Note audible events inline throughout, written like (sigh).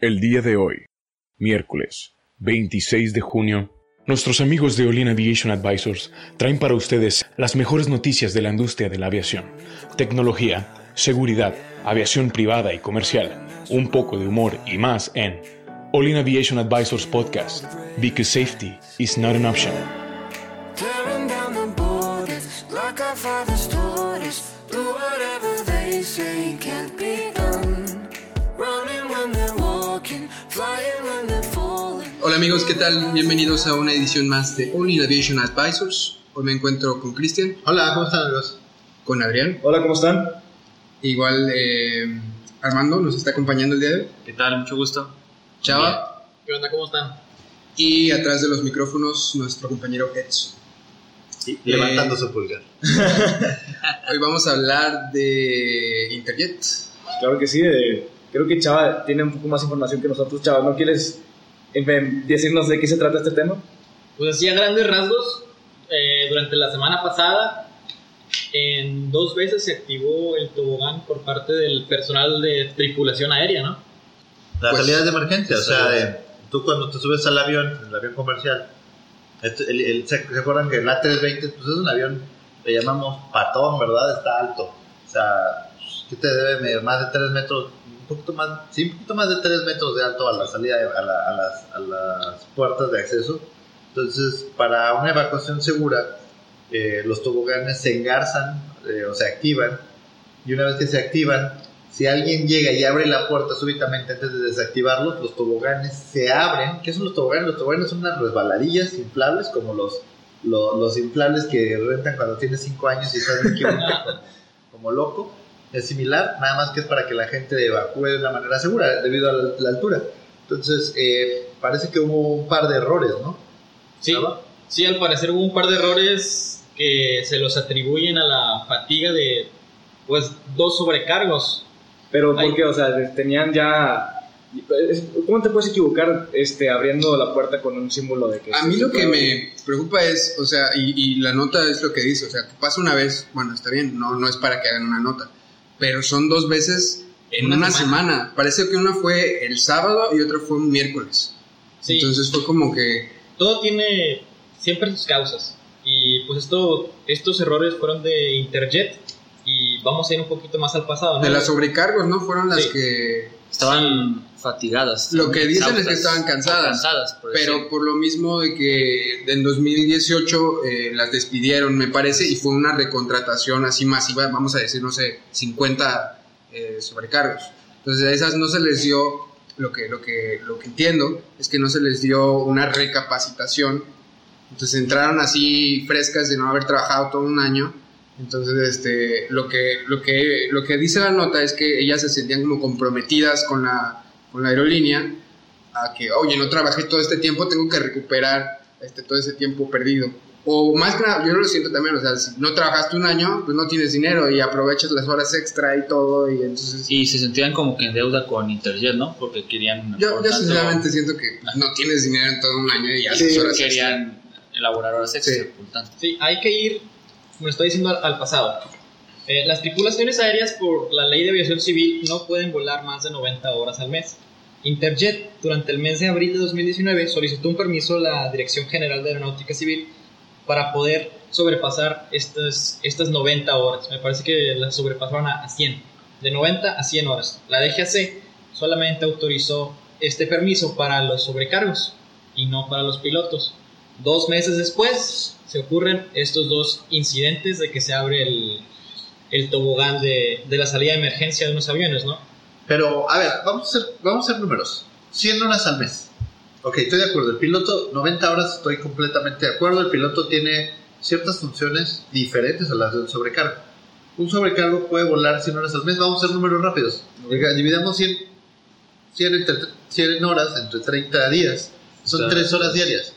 El día de hoy, miércoles 26 de junio, nuestros amigos de Olin Aviation Advisors traen para ustedes las mejores noticias de la industria de la aviación, tecnología, seguridad, aviación privada y comercial, un poco de humor y más en Olin Aviation Advisors Podcast, because safety is not an option. Hola amigos, ¿qué tal? Bienvenidos a una edición más de Only Aviation Advisors. Hoy me encuentro con Cristian. Hola, ¿cómo están amigos? Con Adrián. Hola, ¿cómo están? Igual eh, Armando nos está acompañando el día de hoy. ¿Qué tal? Mucho gusto. Chava. ¿Qué onda? ¿Cómo están? Y atrás de los micrófonos nuestro compañero Edson. Levantando su pulgar. (laughs) Hoy vamos a hablar de Interjet. Claro que sí, eh, creo que Chava tiene un poco más información que nosotros. Chava, ¿no quieres decirnos de qué se trata este tema? Pues así a grandes rasgos, eh, durante la semana pasada, en dos veces se activó el tobogán por parte del personal de tripulación aérea, ¿no? Las Pues, salidas de emergencia, o sea, de- tú cuando te subes al avión, el avión comercial, el- el- ¿se, acuerdan que el A320 pues es un avión, le llamamos patón, ¿verdad? Está alto. O sea, ¿qué te debe medir? Más de 3 metros, poquito más, sí, un poquito más de 3 metros de alto a la salida, a, la- a las, a las puertas de acceso. Entonces, para una evacuación segura, eh, los toboganes se engarzan eh, o se activan y una vez que se activan, si alguien llega y abre la puerta súbitamente antes de desactivarlos, los toboganes se abren. ¿Qué son los toboganes? Los toboganes son unas resbaladillas inflables, como los, lo- los, inflables que rentan cuando tienes 5 años y estás aquí (laughs) como loco. Es similar, nada más que es para que la gente evacúe de una manera segura debido a la, la altura. Entonces, eh, parece que hubo un par de errores, ¿no? Sí, sí, al parecer hubo un par de errores que se los atribuyen a la fatiga de, pues, dos sobrecargos. Pero porque, o sea, tenían ya... ¿Cómo te puedes equivocar este, abriendo la puerta con un símbolo de que... A mí lo que me preocupa es, o sea, y, y la nota es lo que dice, o sea, que pasa una vez, bueno, está bien, no, no es para que hagan una nota, pero son dos veces en Una una, semana. semana. Parece que una fue el sábado y otra fue un miércoles. Sí, Entonces fue como que todo tiene siempre sus causas. Y pues esto, estos errores fueron de Interjet. Y vamos a ir un poquito más al pasado, ¿no? de las sobrecargos, ¿no? Fueron las Sí. que... Estaban fatigadas. Lo que dicen es que estaban cansadas. cansadas, por Pero decir. por lo mismo de que en 2018 eh, las despidieron, me parece, y fue una recontratación así masiva, vamos a decir, no sé, 50 eh, sobrecargos. Entonces a esas no se les dio, lo que, lo, que, lo que entiendo es que no se les dio una recapacitación. Entonces entraron así frescas de no haber trabajado todo un año. Entonces, este, lo que, lo que, lo que dice la nota es que ellas se sentían como comprometidas con la, con la aerolínea a que, oye, no trabajé todo este tiempo, tengo que recuperar este, todo ese tiempo perdido. O más que nada, yo lo siento también, o sea, si no trabajaste un año, pues no tienes dinero y aprovechas las horas extra y todo, y entonces... Y se sentían como que en deuda con Interjet, ¿no? Porque querían. yo, yo sinceramente siento que no tienes dinero en todo un año y haces Sí, horas extra. querían elaborar horas extra, Sí. por tanto. Sí, hay que ir, como estoy diciendo, al, al pasado. Eh, las tripulaciones aéreas, por la ley de aviación civil, no pueden volar más de 90 horas al mes. Interjet, durante el mes de abril de 2019, solicitó un permiso a la Dirección General de Aeronáutica Civil para poder sobrepasar estas, estas 90 horas. Me parece que las sobrepasaron a, a 100. De 90 a 100 horas. La DGAC solamente autorizó este permiso para los sobrecargos y no para los pilotos. Dos meses después se ocurren estos dos incidentes de que se abre el, el tobogán de, de la salida de emergencia de unos aviones, ¿no? Pero, a ver, vamos a hacer, vamos a hacer números. 100 horas al mes. Ok, estoy de acuerdo. El piloto, 90 horas, estoy completamente de acuerdo. El piloto tiene ciertas funciones diferentes a las del sobrecargo. Un sobrecargo puede volar 100 horas al mes. Vamos a hacer números rápidos. Dividamos 100, 100, entre, 100 horas entre 30 días. Son Claro. 3 horas diarias.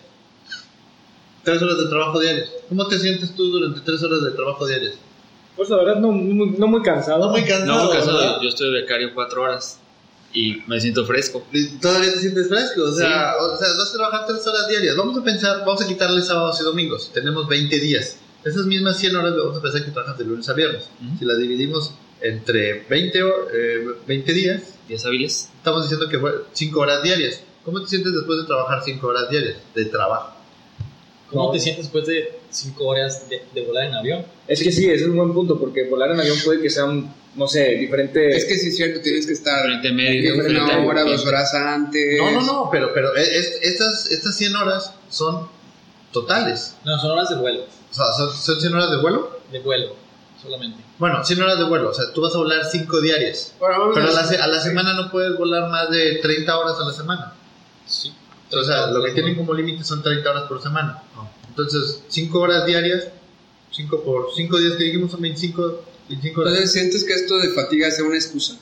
3 horas de trabajo diarias. ¿Cómo te sientes tú durante 3 horas de trabajo diarias? Pues la verdad, no, muy- no muy cansado. No muy cansado. No, cansado, ¿verdad? yo estoy becario cuatro horas y me siento fresco. Todavía te sientes fresco, o sea, o sea, vas a trabajar tres horas diarias. Vamos a pensar, vamos a quitarle sábados y domingos. Tenemos 20 días. Esas mismas 100 horas vamos a pensar que trabajas de lunes a viernes. Ujú. Si las dividimos entre 20, o- eh, 20 días, ¿Días hábiles? estamos diciendo que 5 horas diarias. ¿Cómo te sientes después de trabajar 5 horas diarias de trabajo? ¿Cómo No. te sientes después de 5 horas de, de volar en avión? Es que sí, ese es un buen punto, porque volar en avión puede que sea un, no sé, diferente... Es que sí es cierto, tienes que estar Frente medio, una hora, dos horas antes. No, no, no, pero, pero eh, es- estas, estas 100 horas son totales. No, son horas de vuelo. O sea, son, son 100 horas de vuelo. De vuelo, solamente. Bueno, 100 horas de vuelo. O sea, tú vas a volar 5 diarias. Bueno, Pero a la, a la semana no puedes volar más de 30 horas a la semana. Sí. O sea, lo que tienen como límite son 30 horas por semana. Entonces, 5 horas diarias, 5 por 5 días que dijimos son 25, 25 horas. Entonces, ¿sientes que esto de fatiga sea una excusa?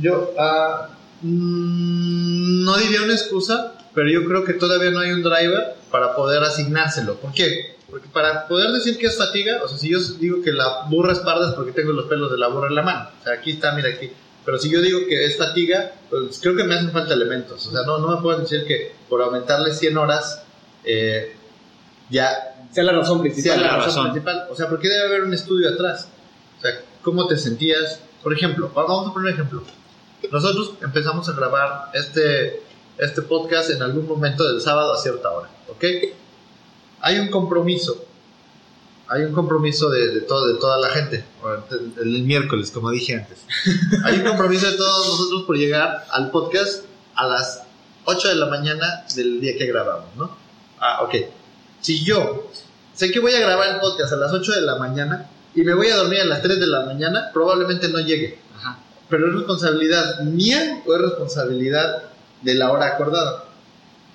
Yo ah, mm, no diría una excusa, pero yo creo que todavía no hay un driver para poder asignárselo. ¿Por qué? Porque para poder decir que es fatiga, o sea, si yo digo que la burra es parda es porque tengo los pelos de la burra en la mano. O sea, aquí está, mira aquí. Pero si yo digo que es fatiga, pues creo que me hacen falta elementos. O sea, no, no me pueden decir que por aumentarle 100 horas eh, ya sea la razón sea principal. la la razón, razón. principal. O sea, ¿por qué debe haber un estudio atrás? O sea, ¿cómo te sentías? Por ejemplo, va- vamos a poner un ejemplo. Nosotros empezamos a grabar este, este podcast en algún momento del sábado a cierta hora, ¿ok? Hay un compromiso. Hay un compromiso de, de, todo, de toda la gente. El, el miércoles, como dije antes. (laughs) Hay un compromiso de todos nosotros por llegar al podcast a las 8 de la mañana del día que grabamos, ¿no? Ah, ok. Si yo sé que voy a grabar el podcast a las 8 de la mañana y me voy a dormir a las 3 de la mañana, probablemente no llegue. Ajá. Pero es responsabilidad mía o es responsabilidad de la hora acordada.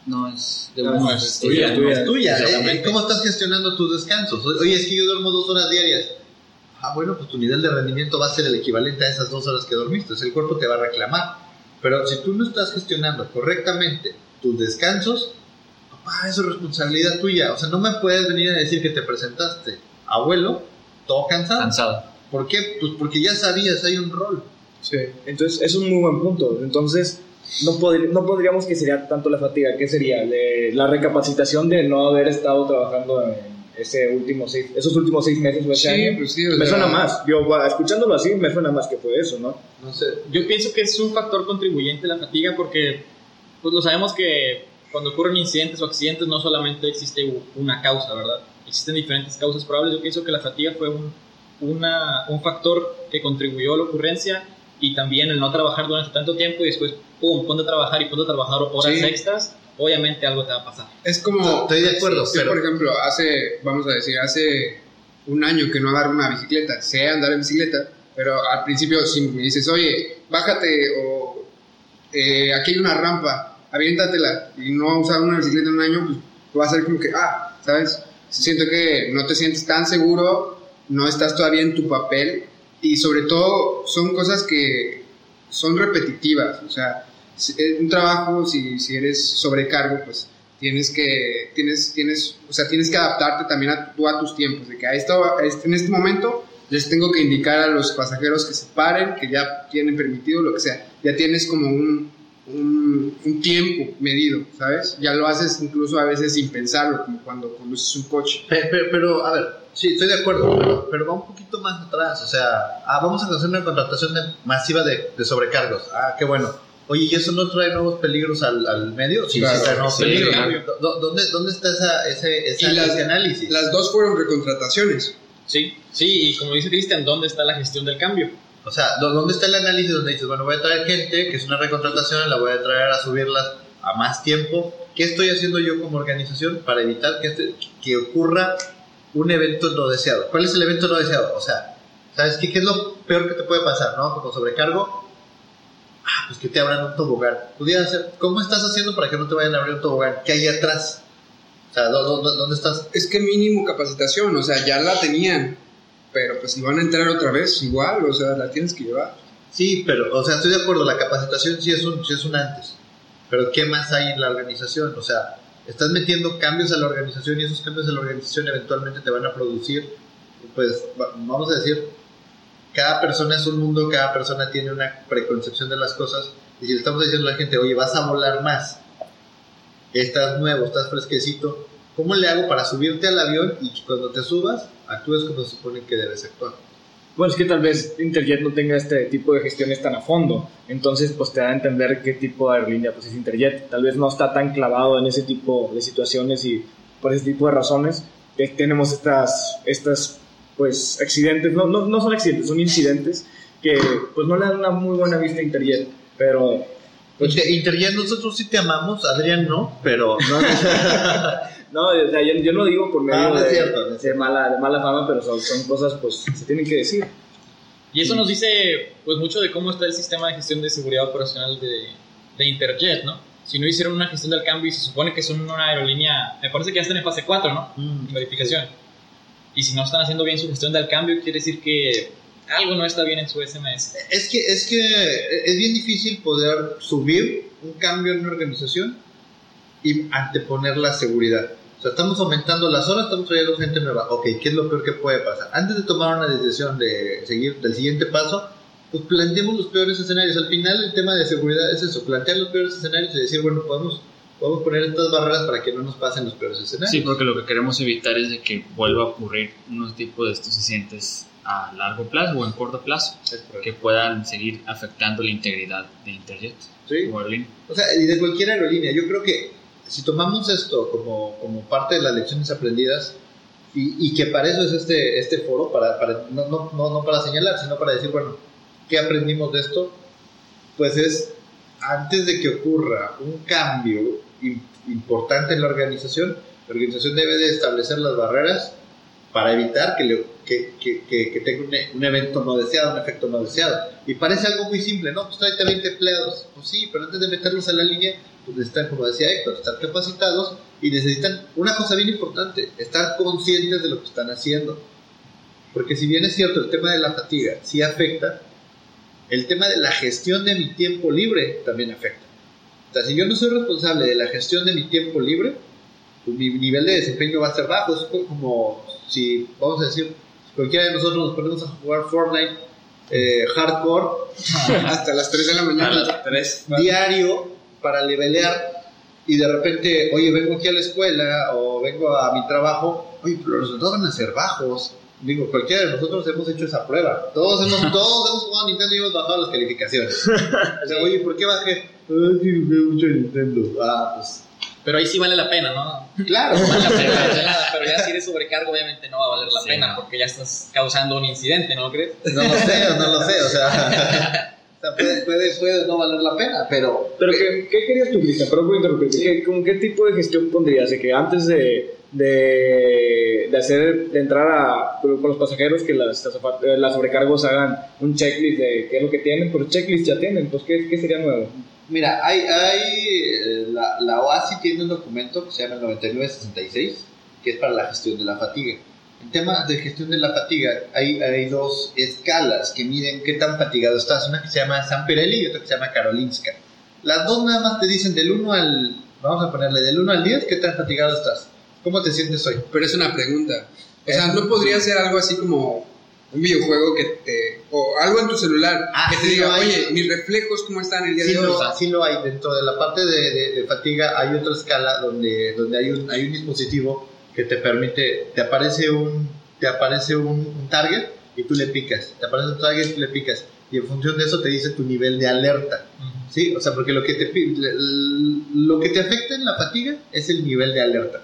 No, es de No, uno. es tuya, de- tuya. Es tuya. Exactamente. ¿eh? ¿Cómo estás gestionando tus descansos? Oye, es que yo duermo dos horas diarias. Ah, bueno, pues tu nivel de rendimiento va a ser el equivalente a esas dos horas que dormiste. El cuerpo te va a reclamar. Pero si tú no estás gestionando correctamente tus descansos, papá, eso es responsabilidad tuya. O sea, no me puedes venir a decir que te presentaste abuelo, todo cansado. Cansado. ¿Por qué? Pues porque ya sabías, hay un rol. Sí. Entonces, es un muy buen punto. Entonces, no, podri- no podríamos que sería tanto la fatiga, ¿qué sería? De- la recapacitación de no haber estado trabajando en ese último seis, esos últimos seis meses o ese Sí, año. pues sí, o me sea- suena más. Yo, escuchándolo así, me suena más que fue eso, ¿no? No sé. Yo pienso que es un factor contribuyente la fatiga porque pues lo sabemos que cuando ocurren incidentes o accidentes no solamente existe una causa, ¿verdad? Existen diferentes causas probables. Yo pienso que la fatiga fue un, una- un factor que contribuyó a la ocurrencia y también el no trabajar durante tanto tiempo y después, pum, ponte a trabajar y ponte a trabajar horas Sí. extras, obviamente algo te va a pasar. Es como. Estoy de acuerdo, sí, pero- por ejemplo, hace, vamos a decir, hace un año que no agarro una bicicleta. Sé andar en bicicleta, pero al principio, si me dices, oye, bájate o eh, aquí hay una rampa, aviéntatela y no usar una bicicleta en un año, pues va a ser como que, ah, ¿sabes? Siento que no te sientes tan seguro, no estás todavía en tu papel y sobre todo son cosas que son repetitivas, o sea, un trabajo, si, si eres sobrecargo, pues tienes que, tienes, tienes, o sea, tienes que adaptarte también a, tú a tus tiempos, de que a esto, a este- en este momento les tengo que indicar a los pasajeros que se paren, que ya tienen permitido, lo que sea, ya tienes como un, un, un tiempo medido, ¿sabes? Ya lo haces incluso a veces sin pensarlo, como cuando conduces un coche. Pe- pe- Pero, a ver, sí, estoy de acuerdo, pero, pero va un poquito más atrás. O sea, ah, vamos a hacer una contratación de- masiva de, de sobrecargos. Ah, qué bueno. Oye, ¿y eso no trae nuevos peligros al, al medio? Sí, Claro, sí trae nuevos sí, peligros. claro. ¿Dó- ¿Dónde, ¿Dónde está esa, ese, esa- Y las- ese análisis? Las dos fueron recontrataciones. Sí, sí, y como dice Cristian, ¿dónde está la gestión del cambio? O sea, ¿dó- ¿dónde está el análisis donde dices, bueno, voy a traer gente, que es una recontratación, la voy a traer a subirlas a más tiempo? ¿Qué estoy haciendo yo como organización para evitar que, este- que ocurra un evento no deseado? ¿Cuál es el evento no deseado? O sea, ¿sabes qué, es lo peor que te puede pasar, no? Como sobrecargo, ah, pues que te abran un tobogán. Ser, ¿cómo estás haciendo para que no te vayan a abrir un tobogán? ¿Qué hay atrás? O sea, ¿dó- dó- ¿dónde estás? Es que mínimo capacitación, o sea, ya la tenían, pero pues si van a entrar otra vez, igual, o sea, la tienes que llevar. Sí, pero, o sea, estoy de acuerdo, la capacitación sí es un, sí es un antes. Pero ¿qué más hay en la organización? O sea, estás metiendo cambios a la organización y esos cambios a la organización eventualmente te van a producir, pues, va- vamos a decir, cada persona es un mundo, cada persona tiene una preconcepción de las cosas. Y si le estamos diciendo a la gente, oye, vas a volar más, estás nuevo, estás fresquecito, ¿cómo le hago para subirte al avión y cuando te subas actúes como se supone que debes actuar? Bueno, es que tal vez Interjet no tenga este tipo de gestiones tan a fondo, entonces pues te da a entender qué tipo de aerolínea pues es Interjet. Tal vez no está tan clavado en ese tipo de situaciones y por ese tipo de razones que tenemos estas, estas pues accidentes, no, no, no son accidentes, son incidentes que pues no le dan una muy buena vista a Interjet, pero pues, Inter- Interjet, nosotros sí te amamos, Adrián no, pero no, (laughs) no, o sea, yo, yo no digo por medio Ah, no es de, cierto, no de cierto. mala, de mala fama, pero son, son cosas pues se tienen que decir. Y eso nos dice pues mucho de cómo está el sistema de gestión de seguridad operacional de, de Interjet, ¿no? Si no hicieron una gestión del cambio y se supone que son una aerolínea, me parece que ya están en fase 4, ¿no? Mm. Verificación. Y si no están haciendo bien su gestión del cambio, quiere decir que algo no está bien en su SMS. Es que, es que es bien difícil poder subir un cambio en una organización y anteponer la seguridad. O sea, estamos aumentando las horas, estamos trayendo gente nueva. Ok, ¿qué es lo peor que puede pasar? Antes de tomar una decisión de seguir del siguiente paso, pues planteemos los peores escenarios. Al final el tema de seguridad es eso, plantear los peores escenarios y decir, bueno, podemos, podemos poner estas barreras para que no nos pasen los peores escenarios. Sí, porque lo que queremos evitar es de que vuelva a ocurrir unos tipos de estos incidentes a largo plazo o en corto plazo que puedan seguir afectando la integridad de Interjet Sí. aerolínea. O sea, y de cualquier aerolínea. Yo creo que si tomamos esto como, como parte de las lecciones aprendidas, y, y que para eso es este, este foro, para, para, no, no, no, para señalar, sino para decir, bueno, ¿qué aprendimos de esto? Pues es, antes de que ocurra un cambio im- importante en la organización, la organización debe de establecer las barreras para evitar que, le- que, que, que, tenga un, un evento no deseado, un efecto no deseado. Y parece algo muy simple, ¿no? Pues tráete a 20 empleados. Pues sí, pero antes de meterlos a la línea, pues necesitan, como decía Héctor, estar capacitados y necesitan una cosa bien importante, estar conscientes de lo que están haciendo. Porque si bien es cierto, el tema de la fatiga sí afecta, el tema de la gestión de mi tiempo libre también afecta. O sea, si yo no soy responsable de la gestión de mi tiempo libre, pues mi nivel de desempeño va a ser bajo. Es co- como si, vamos a decir, cualquiera de nosotros nos ponemos a jugar Fortnite eh, hardcore (laughs) Hasta las 3 de la mañana. tres. diario para levelear y de repente, oye, vengo aquí a la escuela o vengo a mi trabajo, oye, pero los resultados van a ser bajos. Digo, cualquiera de nosotros hemos hecho esa prueba. Todos hemos, (laughs) todos hemos jugado a Nintendo y hemos bajado las calificaciones. (laughs) O sea, oye, ¿por qué bajé? Ay, sí, jugué mucho Nintendo. Ah, pues, Pero ahí sí vale la pena, ¿no? claro. Vale la pena, (laughs) nada, pero ya si eres sobrecargo, obviamente no va a valer la Sí, pena no. porque ya estás causando un incidente, ¿no crees? No lo sé, no lo sé, o sea, puede, puede, puede no valer la pena, pero Pero ¿qué, qué querías tú, Cristian? ¿Qué, ¿Con qué tipo de gestión pondrías? De que antes de, de, de hacer, de entrar a, con los pasajeros, que las, las, las sobrecargos hagan un checklist de qué es lo que tienen, pero checklist ya tienen, pues ¿qué, qué sería nuevo? Mira, hay, hay eh, la, la OASI tiene un documento que se llama el 9966, que es para la gestión de la fatiga. En temas de gestión de la fatiga, hay, hay dos escalas que miden qué tan fatigado estás. Una que se llama San Pirelli y otra que se llama Karolinska. Las dos nada más te dicen del 1 al, vamos a ponerle del 1 al 10, qué tan fatigado estás. ¿Cómo te sientes hoy? Pero es una pregunta. O sea, ¿no podría ser algo así como un videojuego que te... o algo en tu celular Ah, que te sí, diga, oye, mis reflejos, ¿cómo están el día Sí de hoy? lo, sí lo hay. Dentro de la parte de, de- de fatiga hay otra escala donde, donde hay, un, hay un dispositivo que te permite, te aparece un, te aparece un, un target y tú le picas. Te aparece un target y tú le picas. Y en función de eso te dice tu nivel de alerta. ¿Sí? O sea, porque lo que te, lo que te afecta en la fatiga es el nivel de alerta.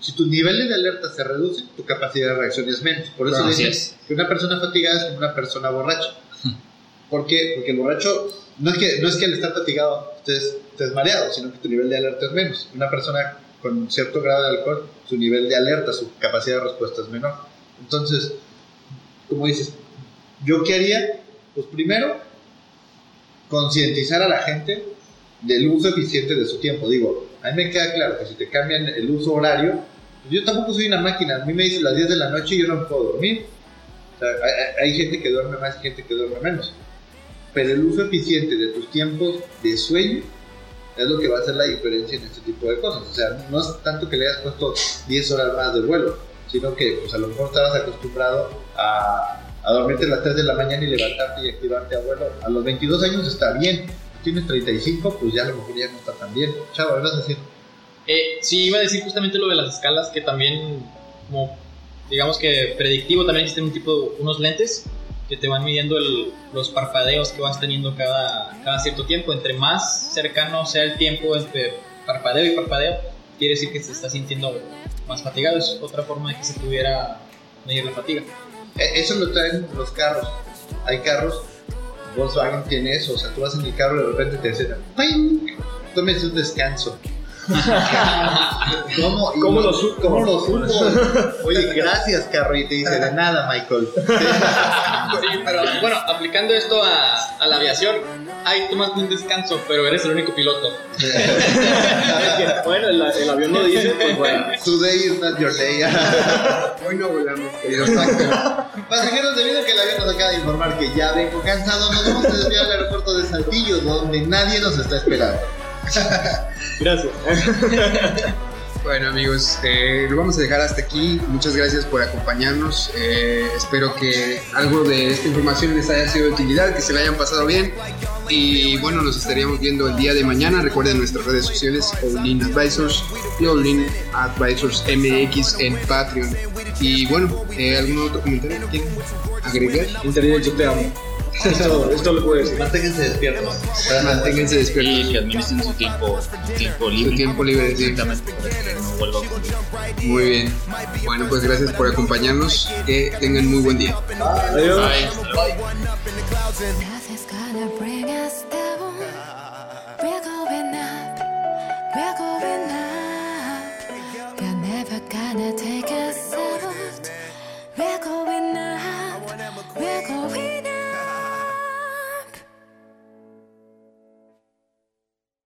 Si tu nivel de alerta se reduce, tu capacidad de reacción es menos. Por eso Así dicen es. que una persona fatigada es como una persona borracha. (laughs) ¿Por qué? Porque el borracho no es que, no es que al estar fatigado estés, estés mareado, sino que tu nivel de alerta es menos. Una persona con cierto grado de alcohol, su nivel de alerta, su capacidad de respuesta es menor. Entonces, como dices, ¿yo qué haría? Pues primero, concientizar a la gente del uso eficiente de su tiempo. Digo, a mí me queda claro que si te cambian el uso horario, pues yo tampoco soy una máquina. A mí me dicen las 10 de la noche y yo no puedo dormir. O sea, hay, hay gente que duerme más y gente que duerme menos. Pero el uso eficiente de tus tiempos de sueño es lo que va a hacer la diferencia en este tipo de cosas. O sea, no es tanto que le hayas puesto 10 horas más de vuelo, sino que pues, a lo mejor estabas acostumbrado a, a dormirte a las 3 de la mañana y levantarte y activarte a vuelo. A los 22 años está bien. Tienes 35, pues ya a lo mejor ya no está tan bien. Chavo, ¿vas a decir? Eh, sí, iba a decir justamente lo de las escalas, que también, como digamos que predictivo, también existen un tipo, unos lentes que te van midiendo el- los parpadeos que vas teniendo cada, cada cierto tiempo. Entre más cercano sea el tiempo entre parpadeo y parpadeo, quiere decir que se está sintiendo más fatigado. Es otra forma de que se pudiera medir la fatiga. Eh, Eso lo traen los carros. Hay carros, Volkswagen tiene eso. O sea, tú vas en el carro y de repente te dicen, ¡Ping! tómese un descanso. (laughs) ¿Cómo, ¿Cómo lo supo? ¿Cómo lo supo? (laughs) Oye, gracias, carro. Y te dice, de nada, Michael. (laughs) Sí, pero bueno, aplicando esto a, a la aviación, ahí tomas un descanso, pero eres el único piloto. (laughs) bueno, el, el avión lo dice, pues bueno. Today is not your day. (laughs) Hoy no volamos, querido Pasajeros, debido a que el avión nos acaba de informar que ya vengo cansado, nos vamos a desviar al aeropuerto de Saltillo, donde nadie nos está esperando. Gracias. (laughs) Bueno amigos, eh, lo vamos a dejar hasta aquí. Muchas gracias por acompañarnos. Eh, espero que algo de esta información les haya sido de utilidad, que se la hayan pasado bien. Y bueno, nos estaríamos viendo el día de mañana. Recuerden nuestras redes sociales, Olin Advisors y Olin Advisors MX en Patreon. Y bueno, eh, ¿algún otro comentario que quieren agregar? Internet, yo te amo. Esto, (laughs) esto lo puedo decir. Manténganse despiertos. Manténganse despiertos. Y que administren su tiempo, tiempo libre. Su tiempo libre, sí. Exactamente, para que no vuelva a ocurrir. Muy bien. Bueno, pues gracias por acompañarnos. Que tengan muy buen día. Adiós. Bye.